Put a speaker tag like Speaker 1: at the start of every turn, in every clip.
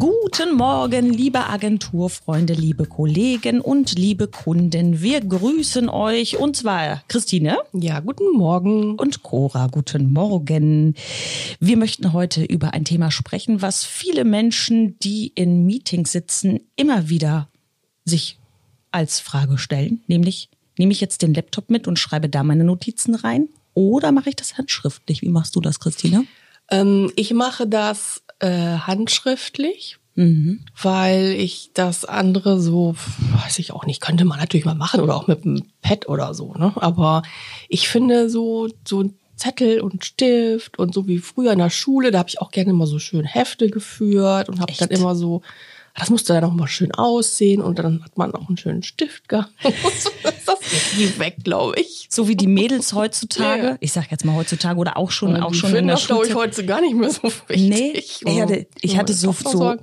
Speaker 1: Guten Morgen, liebe Agenturfreunde, liebe Kollegen und liebe Kunden. Wir grüßen euch und zwar Christine.
Speaker 2: Ja, guten Morgen.
Speaker 1: Und Cora, guten Morgen. Wir möchten heute über ein Thema sprechen, was viele Menschen, die in Meetings sitzen, immer wieder sich als Frage stellen, nämlich nehme ich jetzt den Laptop mit und schreibe da meine Notizen rein oder mache ich das handschriftlich? Wie machst du das, Christine?
Speaker 2: Ähm, ich mache das äh, handschriftlich, mhm. weil ich das andere so, weiß ich auch nicht, könnte man natürlich mal machen oder auch mit einem Pad oder so, ne? Aber ich finde so, so ein Zettel und Stift und so wie früher in der Schule, da habe ich auch gerne immer so schön Hefte geführt und habe dann immer so das musste dann auch mal schön aussehen und dann hat man auch einen schönen Stift gehabt. das ist weg, glaube ich.
Speaker 1: So wie die Mädels heutzutage. Ja. Ich sag jetzt mal heutzutage oder auch schon,
Speaker 2: ja,
Speaker 1: auch schon
Speaker 2: in der das glaube ich heute gar nicht mehr so wichtig. Nee,
Speaker 1: ich hatte, ich hatte so, so,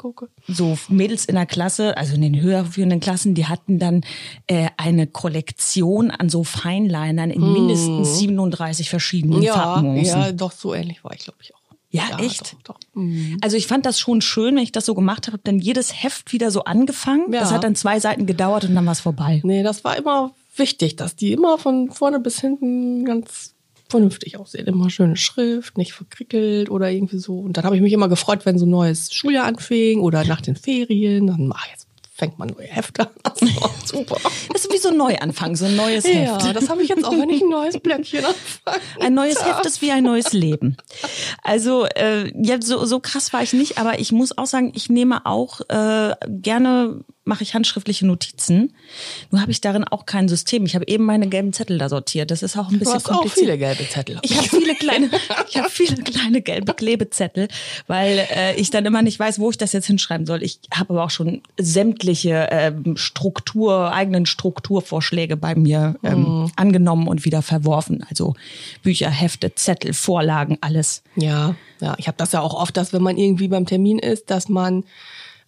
Speaker 1: so Mädels in der Klasse, also in den höherführenden Klassen, die hatten dann äh, eine Kollektion an so Feinlinern in hm. mindestens 37 verschiedenen
Speaker 2: ja,
Speaker 1: Farbmusen.
Speaker 2: Ja, doch so ähnlich war ich, glaube ich auch.
Speaker 1: Ja, ja, echt? Doch, doch. Mhm. Also ich fand das schon schön, wenn ich das so gemacht habe, habe dann jedes Heft wieder so angefangen. Ja. Das hat dann zwei Seiten gedauert und dann war es vorbei.
Speaker 2: Nee, das war immer wichtig, dass die immer von vorne bis hinten ganz vernünftig aussehen. Immer schöne Schrift, nicht verkrickelt oder irgendwie so. Und dann habe ich mich immer gefreut, wenn so ein neues Schuljahr anfing oder nach den Ferien. Dann, ach, jetzt fängt man neue Hefte an.
Speaker 1: super. Das ist wie so ein Neuanfang, so ein neues Heft.
Speaker 2: Ja, das habe ich jetzt auch, wenn ich ein neues Blöckchen anfange.
Speaker 1: Ein neues Heft ist wie ein neues Leben. Also äh, ja, so, so krass war ich nicht, aber ich muss auch sagen, ich nehme auch äh, gerne mache ich handschriftliche Notizen. Nur habe ich darin auch kein System. Ich habe eben meine gelben Zettel da sortiert. Das ist auch ein bisschen du hast kompliziert.
Speaker 2: Auch viele gelbe Zettel.
Speaker 1: Ich habe viele kleine, ich habe viele kleine gelbe Klebezettel, weil äh, ich dann immer nicht weiß, wo ich das jetzt hinschreiben soll. Ich habe aber auch schon sämtliche ähm, Struktur, eigenen Strukturvorschläge bei mir ähm, mhm. angenommen und wieder verworfen. Also Bücher, Hefte, Zettel, Vorlagen, alles.
Speaker 2: Ja, ja. Ich habe das ja auch oft, dass wenn man irgendwie beim Termin ist, dass man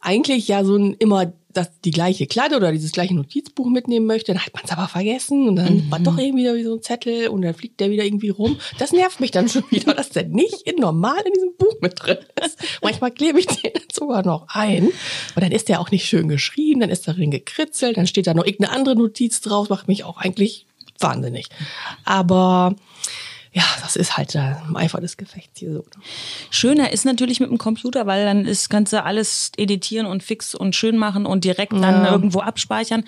Speaker 2: eigentlich ja so ein immer das die gleiche Kladde oder dieses gleiche Notizbuch mitnehmen möchte, dann hat man es aber vergessen und dann mhm. war doch irgendwie wieder so ein Zettel und dann fliegt der wieder irgendwie rum. Das nervt mich dann schon wieder, dass der nicht in normal in diesem Buch mit drin ist. Manchmal klebe ich den sogar noch ein und dann ist der auch nicht schön geschrieben, dann ist darin gekritzelt, dann steht da noch irgendeine andere Notiz drauf, macht mich auch eigentlich wahnsinnig. Aber ja, das ist halt äh, im Eifer des Gefechts hier so. Ne?
Speaker 1: Schöner ist natürlich mit dem Computer, weil dann ist kannst du alles editieren und fix und schön machen und direkt dann ja. irgendwo abspeichern.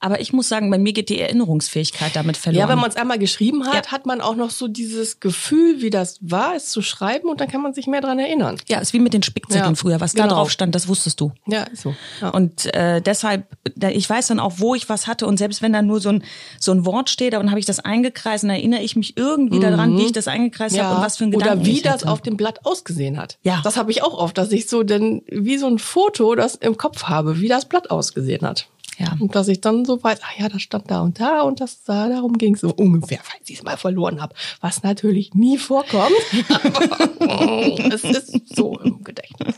Speaker 1: Aber ich muss sagen, bei mir geht die Erinnerungsfähigkeit damit verloren.
Speaker 2: Ja, wenn man es einmal geschrieben hat, ja. hat man auch noch so dieses Gefühl, wie das war, es zu schreiben und dann kann man sich mehr dran erinnern.
Speaker 1: Ja, ist wie mit den Spickzetteln ja. früher. Was genau. da drauf stand, das wusstest du.
Speaker 2: Ja, ist so.
Speaker 1: Und äh, deshalb, ich weiß dann auch, wo ich was hatte und selbst wenn da nur so ein so ein Wort steht, dann habe ich das eingekreist, dann erinnere ich mich irgendwie mhm. daran, wie ich das eingekreist ja. habe und was für ein Gedanken
Speaker 2: Oder wie das auf dem Blatt ausgesehen hat. Ja. Das habe ich auch oft, dass ich so denn wie so ein Foto das im Kopf habe, wie das Blatt ausgesehen hat. Ja. Und dass ich dann so weiß, ach ja, das stand da und da und das da, darum ging es so ungefähr, falls ich es mal verloren habe. Was natürlich nie vorkommt. aber es ist so im Gedächtnis.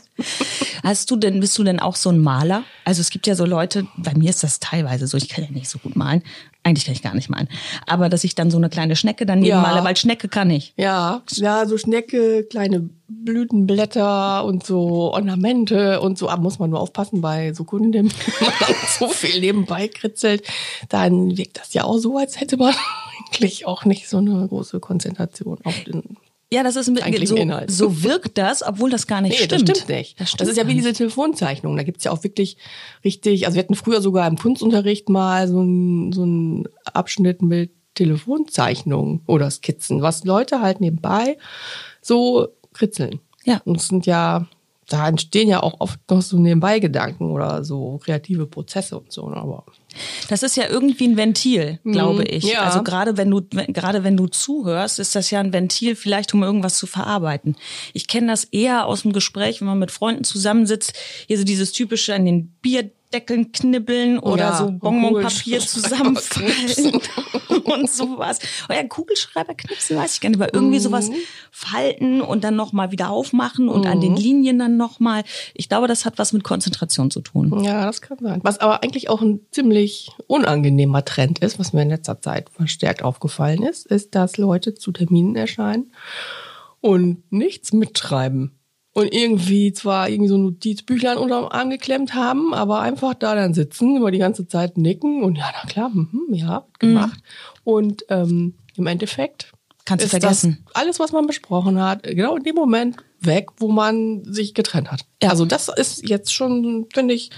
Speaker 1: Hast du denn, bist du denn auch so ein Maler? Also es gibt ja so Leute, bei mir ist das teilweise so, ich kann ja nicht so gut malen. Eigentlich kann ich gar nicht malen. Aber dass ich dann so eine kleine Schnecke daneben ja. male, weil Schnecke kann ich.
Speaker 2: Ja, ja, so Schnecke, kleine Blütenblätter und so Ornamente und so. Aber muss man nur aufpassen bei so Kunden, wenn man so viel nebenbei kritzelt, dann wirkt das ja auch so, als hätte man eigentlich auch nicht so eine große Konzentration auf den
Speaker 1: ja, das ist ein so, Inhalt. so wirkt das, obwohl das gar nicht nee, stimmt.
Speaker 2: Das stimmt nicht. Das, stimmt das ist ja wie diese Telefonzeichnung. Da gibt's ja auch wirklich richtig, also wir hatten früher sogar im Kunstunterricht mal so ein, so ein Abschnitt mit Telefonzeichnungen oder Skizzen, was Leute halt nebenbei so kritzeln. Ja. Und es sind ja da entstehen ja auch oft noch so nebenbei Gedanken oder so kreative Prozesse und so. Ne, aber
Speaker 1: das ist ja irgendwie ein Ventil, glaube mhm. ich. Ja. Also gerade wenn du gerade wenn du zuhörst, ist das ja ein Ventil, vielleicht um irgendwas zu verarbeiten. Ich kenne das eher aus dem Gespräch, wenn man mit Freunden zusammensitzt, hier so dieses typische an den Bier Deckeln knibbeln oder ja, so Bonbonpapier zusammenfalten und sowas. Oh ja, Kugelschreiber knipsen weiß ich gar nicht, aber irgendwie mhm. sowas falten und dann nochmal wieder aufmachen und mhm. an den mhm. Linien dann nochmal. Ich glaube, das hat was mit Konzentration zu tun.
Speaker 2: Ja, das kann sein. Was aber eigentlich auch ein ziemlich unangenehmer Trend ist, was mir in letzter Zeit verstärkt aufgefallen ist, ist, dass Leute zu Terminen erscheinen und nichts mitschreiben und irgendwie zwar irgendwie so ein Notizbüchlein unterm Arm geklemmt haben, aber einfach da dann sitzen, über die ganze Zeit nicken und ja, na klar, mhm, ja, gemacht. Mhm. Und ähm, im Endeffekt
Speaker 1: Kannst du vergessen.
Speaker 2: alles, was man besprochen hat, genau in dem Moment weg, wo man sich getrennt hat. Ja. Also das ist jetzt schon, finde ich,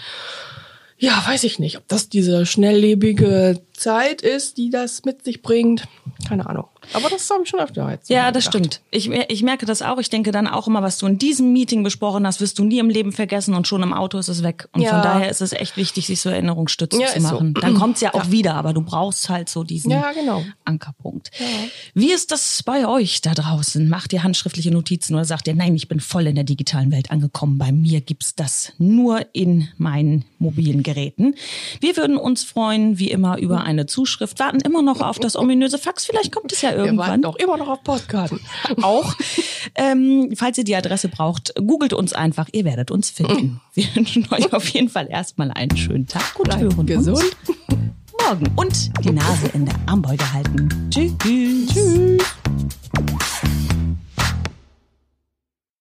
Speaker 2: ja, weiß ich nicht, ob das diese schnelllebige Zeit ist, die das mit sich bringt. Keine Ahnung. Aber das habe ich schon öfter jetzt.
Speaker 1: Ja, das stimmt. Ich, ich merke das auch. Ich denke dann auch immer, was du in diesem Meeting besprochen hast, wirst du nie im Leben vergessen und schon im Auto ist es weg. Und ja. von daher ist es echt wichtig, sich so Erinnerungsstütze ja, zu machen. So. Dann kommt's ja auch ja. wieder, aber du brauchst halt so diesen genau. Ankerpunkt. Wie ist das bei euch da draußen? Macht ihr handschriftliche Notizen oder sagt ihr, nein, ich bin voll in der digitalen Welt angekommen. Bei mir gibt's das nur in meinen mobilen Geräten. Wir würden uns freuen, wie immer, über eine Zuschrift, warten immer noch auf das ominöse Fax. Vielleicht kommt es ja irgendwann. Wir warten
Speaker 2: doch immer noch auf Postkarten.
Speaker 1: Auch. Ähm, falls ihr die Adresse braucht, googelt uns einfach. Ihr werdet uns finden. Wir wünschen euch auf jeden Fall erstmal einen schönen Tag
Speaker 2: und Bleibt hören gesund.
Speaker 1: uns morgen. Und die Nase in der Armbeuge halten. Tschüss. Tschüss.